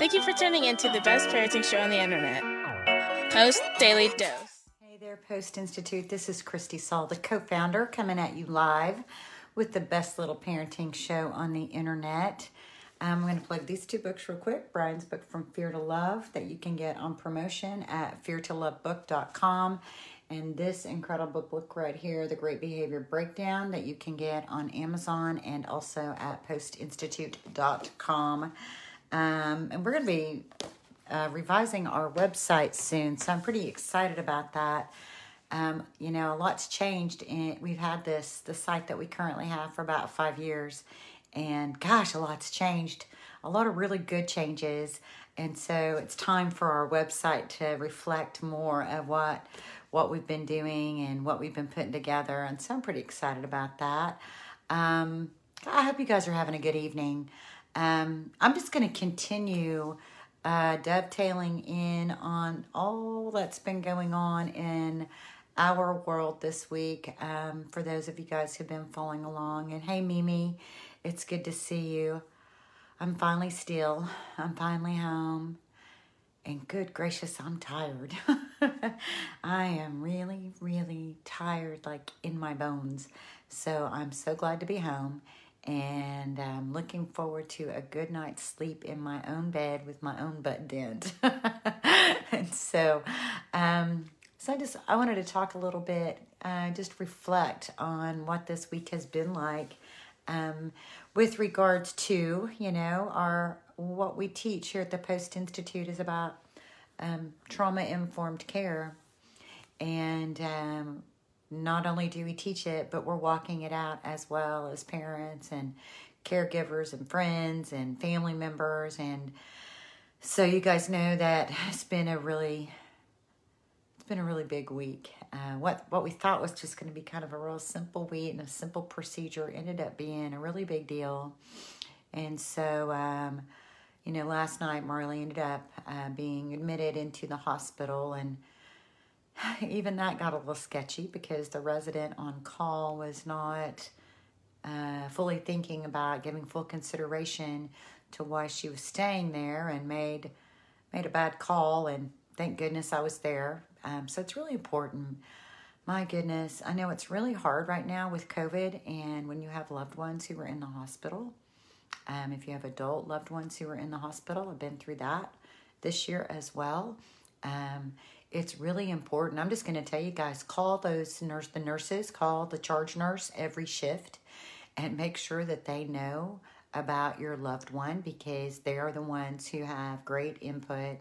Thank you for tuning in to the best parenting show on the internet, Post Daily Dose. Hey there, Post Institute. This is Christy Saul, the co founder, coming at you live with the best little parenting show on the internet. Um, I'm going to plug these two books real quick. Bryan's book From Fear to Love that you can get on promotion at feartolovebook.com. And this incredible book right here, The Great Behavior Breakdown, that you can get on Amazon and also at postinstitute.com. Um, and we're going to be uh, revising our website soon, so I'm pretty excited about that. Um, you know, a lot's changed, and we've had this the site that we currently have for about five years, and gosh, a lot's changed. A lot of really good changes, and so it's time for our website to reflect more of what what we've been doing and what we've been putting together. And so I'm pretty excited about that. Um, I hope you guys are having a good evening. Um, I'm just going to continue uh, dovetailing in on all that's been going on in our world this week. Um, for those of you guys who've been following along, and hey, Mimi, it's good to see you. I'm finally still. I'm finally home. And good gracious, I'm tired. I am really, really tired, like in my bones. So I'm so glad to be home and I'm looking forward to a good night's sleep in my own bed with my own butt dent. and so, um, so I just I wanted to talk a little bit, uh, just reflect on what this week has been like, um, with regards to you know our what we teach here at the Post Institute is about um, trauma informed care, and um, not only do we teach it, but we're walking it out as well as parents and caregivers and friends and family members. And so you guys know that it's been a really, it's been a really big week. Uh, what what we thought was just going to be kind of a real simple week and a simple procedure ended up being a really big deal. And so, um, you know, last night Marley ended up uh, being admitted into the hospital and even that got a little sketchy because the resident on call was not uh, fully thinking about giving full consideration to why she was staying there and made made a bad call and thank goodness I was there. Um, so it's really important. My goodness, I know it's really hard right now with COVID and when you have loved ones who are in the hospital. Um, if you have adult loved ones who are in the hospital, I've been through that this year as well. Um, it's really important. I'm just going to tell you guys call those nurse the nurses, call the charge nurse every shift and make sure that they know about your loved one because they are the ones who have great input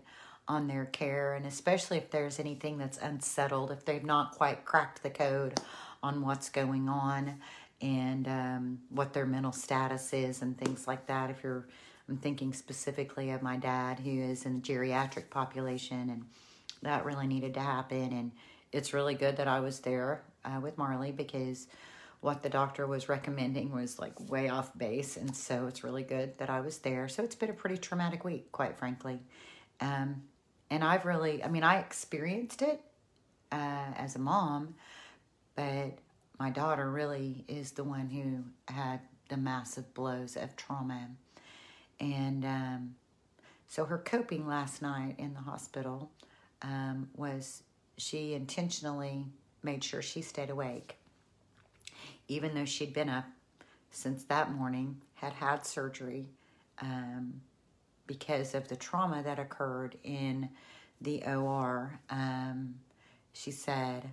on their care and especially if there's anything that's unsettled, if they've not quite cracked the code on what's going on and um, what their mental status is and things like that. If you're, I'm thinking specifically of my dad who is in the geriatric population and that really needed to happen. And it's really good that I was there uh, with Marley because what the doctor was recommending was like way off base. And so it's really good that I was there. So it's been a pretty traumatic week, quite frankly. Um, and I've really, I mean, I experienced it uh, as a mom, but my daughter really is the one who had the massive blows of trauma. And um, so her coping last night in the hospital um, was she intentionally made sure she stayed awake. Even though she'd been up since that morning, had had surgery um, because of the trauma that occurred in the OR. Um, she said,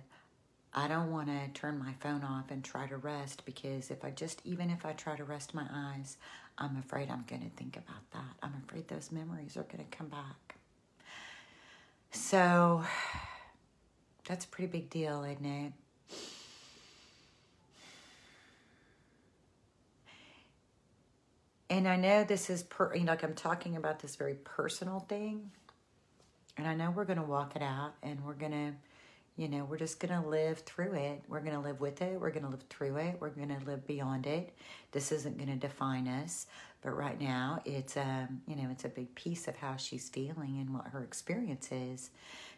I don't want to turn my phone off and try to rest because if I just, even if I try to rest my eyes, I'm afraid I'm going to think about that. I'm afraid those memories are going to come back. So that's a pretty big deal, isn't it? And I know this is, per, you know, like I'm talking about this very personal thing. And I know we're going to walk it out and we're going to, you know, we're just going to live through it. We're going to live with it. We're going to live through it. We're going to live beyond it. This isn't going to define us. But right now, it's um, you know, it's a big piece of how she's feeling and what her experience is.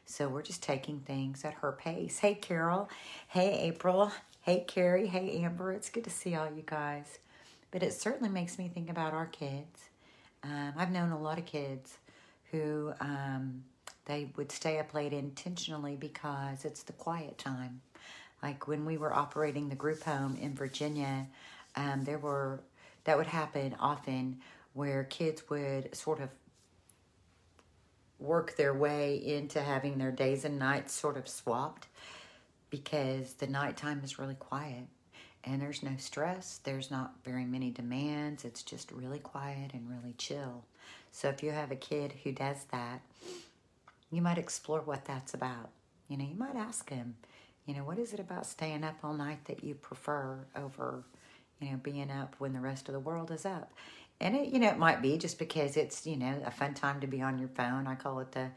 So we're just taking things at her pace. Hey, Carol. Hey, April. Hey, Carrie. Hey, Amber. It's good to see all you guys. But it certainly makes me think about our kids. Um, I've known a lot of kids who um, they would stay up late intentionally because it's the quiet time. Like when we were operating the group home in Virginia, um, there were that would happen often where kids would sort of work their way into having their days and nights sort of swapped because the nighttime is really quiet and there's no stress. There's not very many demands. It's just really quiet and really chill. So if you have a kid who does that, you might explore what that's about. You know, you might ask him, you know, what is it about staying up all night that you prefer over, you know, being up when the rest of the world is up? And it, you know, it might be just because it's, you know, a fun time to be on your phone. I call it the,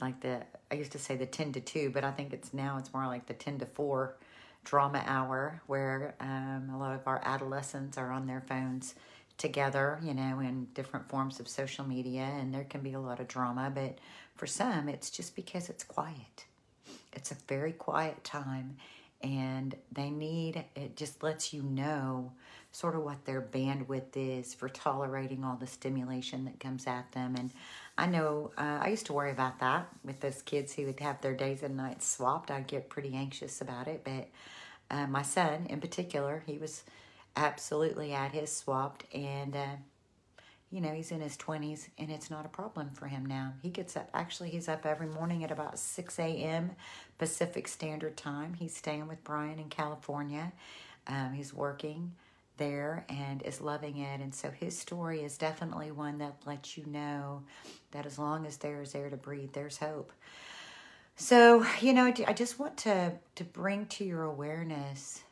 like the, I used to say the 10 to 2, but I think it's now it's more like the 10 to 4 drama hour where um, a lot of our adolescents are on their phones together, you know, in different forms of social media, and there can be a lot of drama, but for some, it's just because it's quiet. It's a very quiet time, and they need it, just lets you know sort of what their bandwidth is for tolerating all the stimulation that comes at them. And I know uh, I used to worry about that with those kids who would have their days and nights swapped. I'd get pretty anxious about it, but uh, my son in particular, he was absolutely at his swapped, and uh, you know he's in his twenties, and it's not a problem for him now. He gets up. Actually, he's up every morning at about six a.m. Pacific Standard Time. He's staying with Bryan in California. Um, he's working there and is loving it. And so his story is definitely one that lets you know that as long as there is air to breathe, there's hope. So, you know, I just want to, to bring to your awareness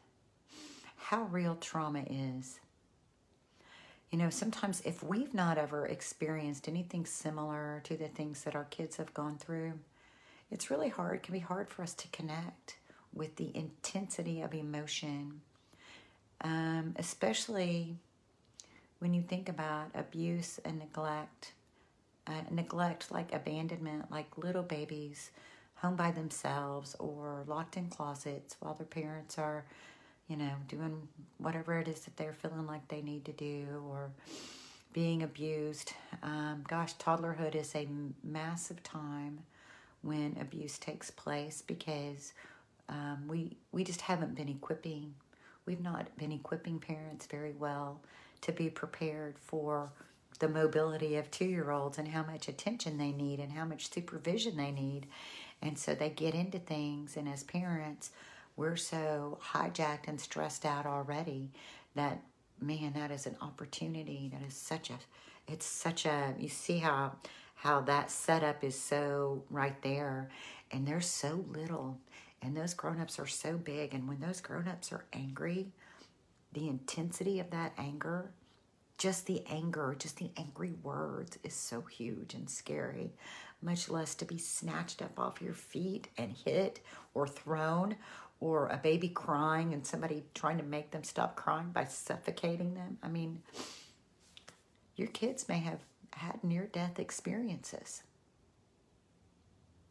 how real trauma is. You know, sometimes if we've not ever experienced anything similar to the things that our kids have gone through, it's really hard. It can be hard for us to connect with the intensity of emotion, um, especially when you think about abuse and neglect. Uh, neglect like abandonment, like little babies home by themselves or locked in closets while their parents are, you know, doing whatever it is that they're feeling like they need to do or being abused. Um, gosh, toddlerhood is a massive time when abuse takes place because um, we we just haven't been equipping. We've not been equipping parents very well to be prepared for the mobility of two year olds and how much attention they need and how much supervision they need. And so they get into things, and as parents, we're so hijacked and stressed out already that, man, that is an opportunity. That is such a, it's such a, you see how, how that setup is so right there, and there's so little, and those grown-ups are so big, and when those grown-ups are angry, the intensity of that anger just the anger, just the angry words is so huge and scary. Much less to be snatched up off your feet and hit or thrown, or a baby crying and somebody trying to make them stop crying by suffocating them. I mean, your kids may have had near death experiences.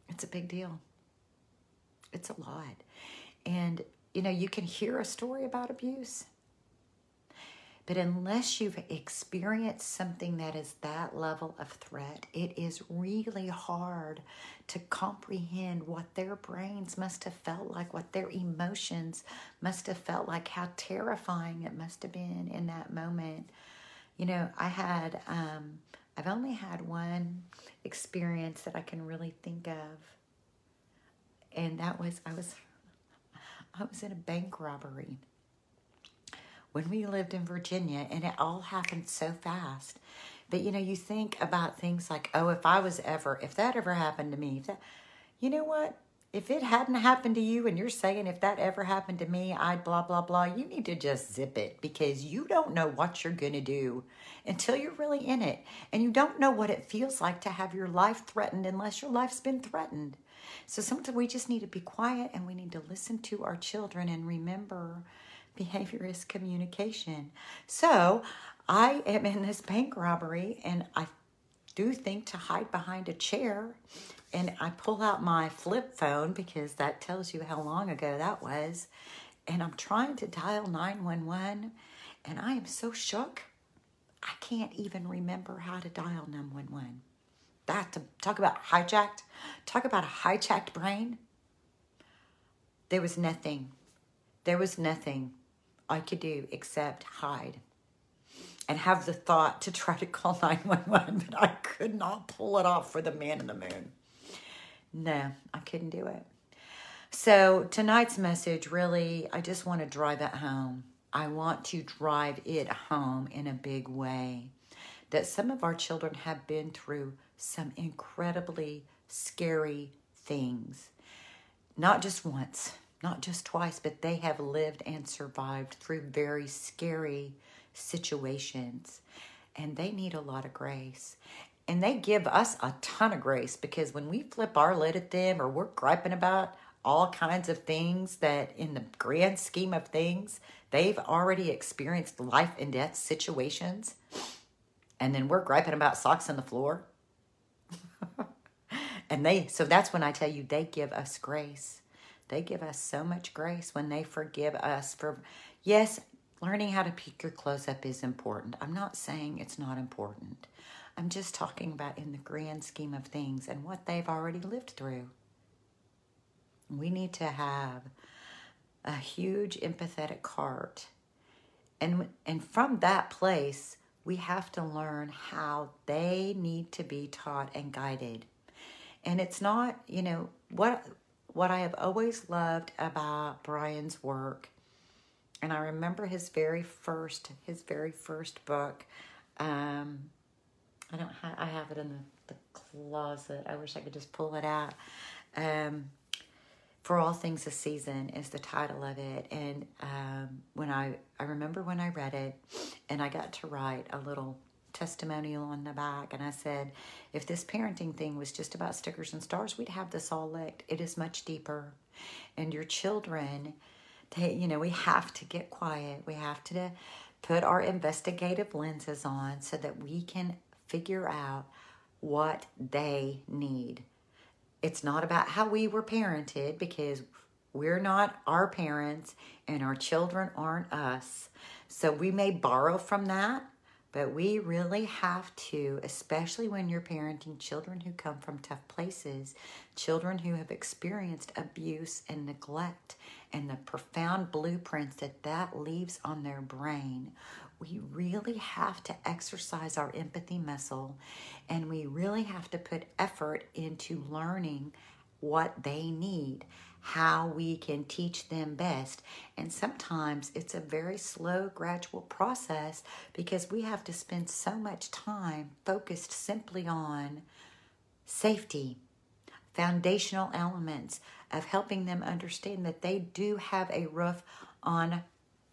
It's a big deal. It's a lot. And, you know, you can hear a story about abuse but unless you've experienced something that is that level of threat, it is really hard to comprehend what their brains must have felt like, what their emotions must have felt like, how terrifying it must have been in that moment. You know, I had, um, I've only had one experience that I can really think of. And that was, I was, I was in a bank robbery when we lived in Virginia, and it all happened so fast. But you know, you think about things like, oh, if I was ever, if that ever happened to me, that, you know what? If it hadn't happened to you and you're saying if that ever happened to me, I'd blah, blah, blah, you need to just zip it because you don't know what you're going to do until you're really in it. And you don't know what it feels like to have your life threatened unless your life's been threatened. So sometimes we just need to be quiet and we need to listen to our children and remember behavior is communication. So I am in this bank robbery and I do think to hide behind a chair and I pull out my flip phone because that tells you how long ago that was. And I'm trying to dial 911 and I am so shook. I can't even remember how to dial 911. that to talk about hijacked, talk about a hijacked brain. There was nothing. There was nothing I could do except hide and have the thought to try to call 911, but I could not pull it off for the man in the moon. No, I couldn't do it. So, tonight's message really, I just want to drive it home. I want to drive it home in a big way that some of our children have been through some incredibly scary things. Not just once, not just twice, but they have lived and survived through very scary situations. And they need a lot of grace. And they give us a ton of grace because when we flip our lid at them or we're griping about all kinds of things that, in the grand scheme of things, they've already experienced life and death situations. And then we're griping about socks on the floor. and they, so that's when I tell you, they give us grace. They give us so much grace when they forgive us for, yes, learning how to pick your clothes up is important. I'm not saying it's not important. I'm just talking about in the grand scheme of things and what they've already lived through. We need to have a huge empathetic heart. And, and from that place, we have to learn how they need to be taught and guided. And it's not, you know, what what I have always loved about Bryan's work, and I remember his very first his very first book. Um, I don't ha- I have it in the, the closet. I wish I could just pull it out. Um, for all things a season is the title of it and um, when i i remember when i read it and i got to write a little testimonial on the back and i said if this parenting thing was just about stickers and stars we'd have this all licked. It is much deeper. And your children they you know we have to get quiet. We have to put our investigative lenses on so that we can figure out what they need. It's not about how we were parented because we're not our parents and our children aren't us. So we may borrow from that, but we really have to, especially when you're parenting children who come from tough places, children who have experienced abuse and neglect, and the profound blueprints that that leaves on their brain we really have to exercise our empathy muscle. And we really have to put effort into learning what they need, how we can teach them best. And sometimes it's a very slow, gradual process because we have to spend so much time focused simply on safety, foundational elements of helping them understand that they do have a roof on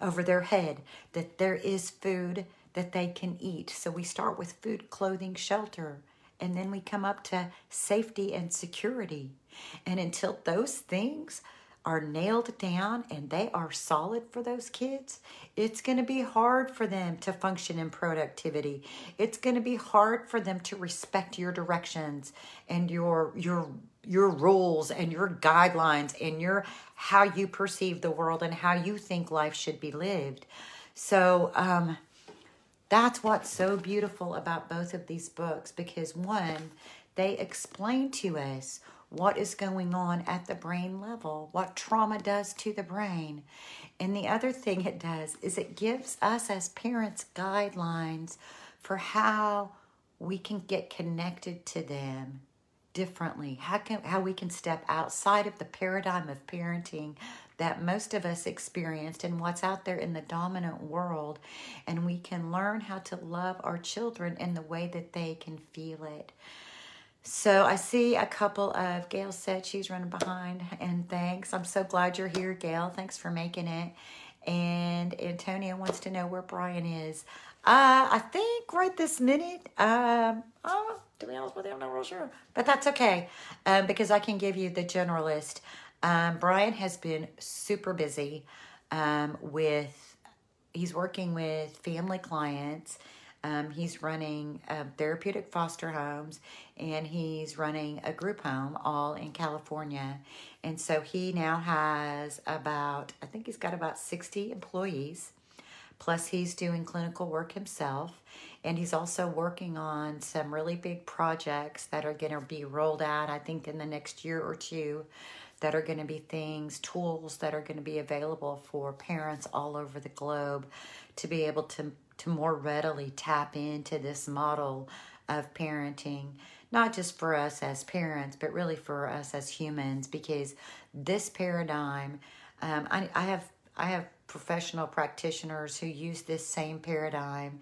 over their head, that there is food that they can eat. So we start with food, clothing, shelter, and then we come up to safety and security. And until those things are nailed down and they are solid for those kids, it's going to be hard for them to function in productivity. It's going to be hard for them to respect your directions and your your your rules and your guidelines and your how you perceive the world and how you think life should be lived. So um, that's what's so beautiful about both of these books because one, they explain to us what is going on at the brain level, what trauma does to the brain. And the other thing it does is it gives us as parents guidelines for how we can get connected to them differently. How can how we can step outside of the paradigm of parenting that most of us experienced and what's out there in the dominant world. And we can learn how to love our children in the way that they can feel it so I see a couple of Gail said she's running behind and thanks. I'm so glad you're here, Gail. Thanks for making it. And Antonia wants to know where Bryan is. Uh, I think right this minute, um, oh, to be honest with you, I'm not real sure. But that's okay um, because I can give you the general list. Um, Bryan has been super busy um, with, he's working with family clients. Um, he's running uh, therapeutic foster homes and he's running a group home all in California. And so he now has about, I think he's got about 60 employees. Plus, he's doing clinical work himself And he's also working on some really big projects that are going to be rolled out, I think, in the next year or two, that are going to be things, tools that are going to be available for parents all over the globe to be able to, to more readily tap into this model of parenting, not just for us as parents, but really for us as humans, because this paradigm, um, I, I have I have professional practitioners who use this same paradigm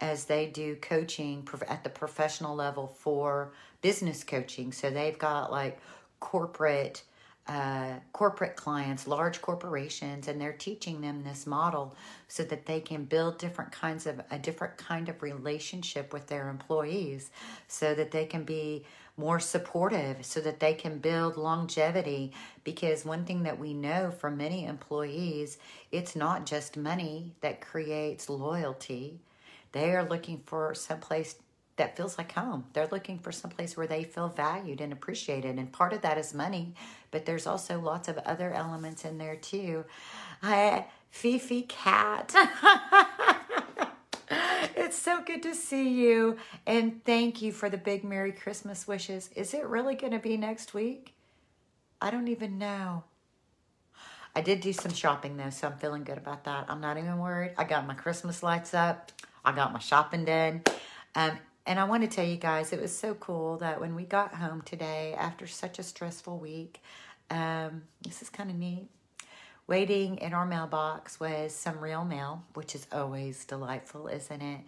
as they do coaching at the professional level for business coaching. So they've got like corporate uh, corporate clients, large corporations, and they're teaching them this model so that they can build different kinds of a different kind of relationship with their employees, so that they can be more supportive, so that they can build longevity. Because one thing that we know from many employees, it's not just money that creates loyalty. They are looking for someplace that feels like home. They're looking for someplace where they feel valued and appreciated. And part of that is money, but there's also lots of other elements in there too. Hi, Fifi Cat. it's so good to see you. And thank you for the big Merry Christmas wishes. Is it really going to be next week? I don't even know. I did do some shopping though, so I'm feeling good about that. I'm not even worried. I got my Christmas lights up. I got my shopping done. Um, and I want to tell you guys, it was so cool that when we got home today after such a stressful week, um, this is kind of neat. Waiting in our mailbox was some real mail, which is always delightful, isn't it?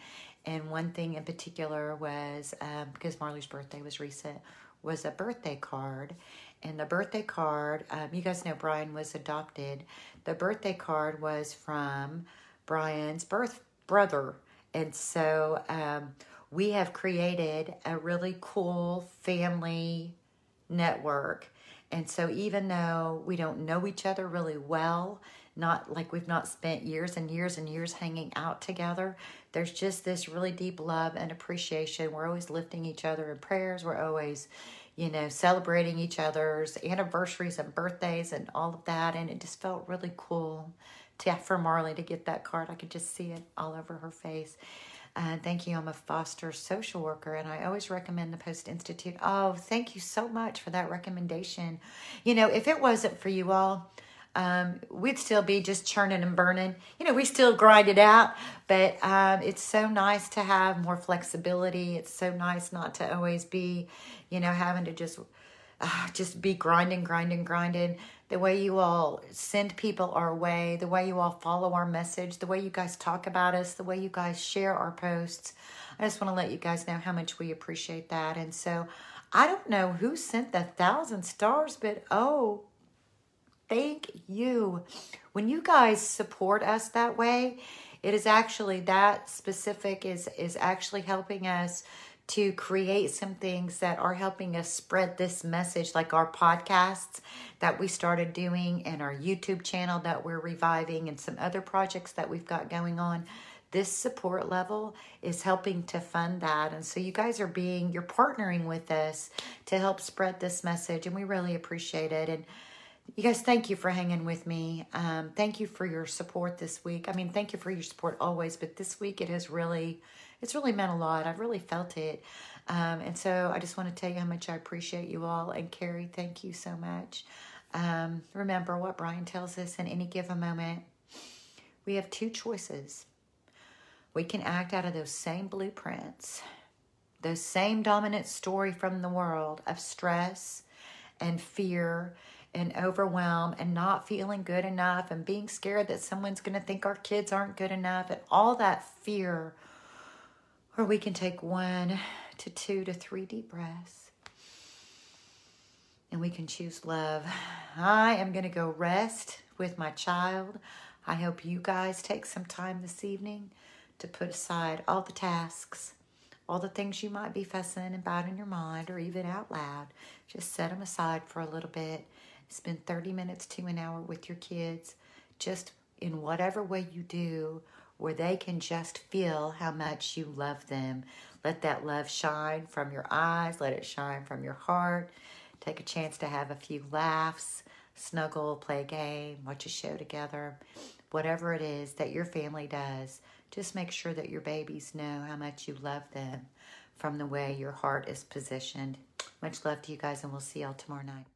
And one thing in particular was um, because Marley's birthday was recent, was a birthday card. And the birthday card, um, you guys know Bryan was adopted. The birthday card was from Bryan's birth brother. And so, um, we have created a really cool family network. And so, even though we don't know each other really well, not like we've not spent years and years and years hanging out together, there's just this really deep love and appreciation. We're always lifting each other in prayers. We're always, you know, celebrating each other's anniversaries and birthdays and all of that. And it just felt really cool to, for Marley to get that card. I could just see it all over her face. Uh, thank you. I'm a foster social worker, and I always recommend the Post Institute. Oh, thank you so much for that recommendation. You know, if it wasn't for you all, um, we'd still be just churning and burning. You know, we still grind it out, but um, it's so nice to have more flexibility. It's so nice not to always be, you know, having to just uh, just be grinding, grinding, grinding the way you all send people our way, the way you all follow our message, the way you guys talk about us, the way you guys share our posts. I just want to let you guys know how much we appreciate that. And so I don't know who sent the thousand stars, but oh, thank you. When you guys support us that way, it is actually that specific is is actually helping us to create some things that are helping us spread this message, like our podcasts that we started doing and our YouTube channel that we're reviving and some other projects that we've got going on. This support level is helping to fund that. And so you guys are being, you're partnering with us to help spread this message, and we really appreciate it. And you guys, thank you for hanging with me. Um, thank you for your support this week. I mean, thank you for your support always, but this week it has really it's really meant a lot. I've really felt it. Um, and so I just want to tell you how much I appreciate you all. And Carrie, thank you so much. Um, remember what Bryan tells us in any given moment. We have two choices. We can act out of those same blueprints, those same dominant story from the world of stress and fear and overwhelm and not feeling good enough and being scared that someone's going to think our kids aren't good enough and all that fear or we can take one to two to three deep breaths. And we can choose love. I am going to go rest with my child. I hope you guys take some time this evening to put aside all the tasks, all the things you might be fussing about in your mind or even out loud. Just set them aside for a little bit. Spend 30 minutes to an hour with your kids, just in whatever way you do where they can just feel how much you love them. Let that love shine from your eyes, let it shine from your heart. Take a chance to have a few laughs, snuggle, play a game, watch a show together. Whatever it is that your family does just make sure that your babies know how much you love them from the way your heart is positioned. Much love to you guys, and we'll see y'all tomorrow night.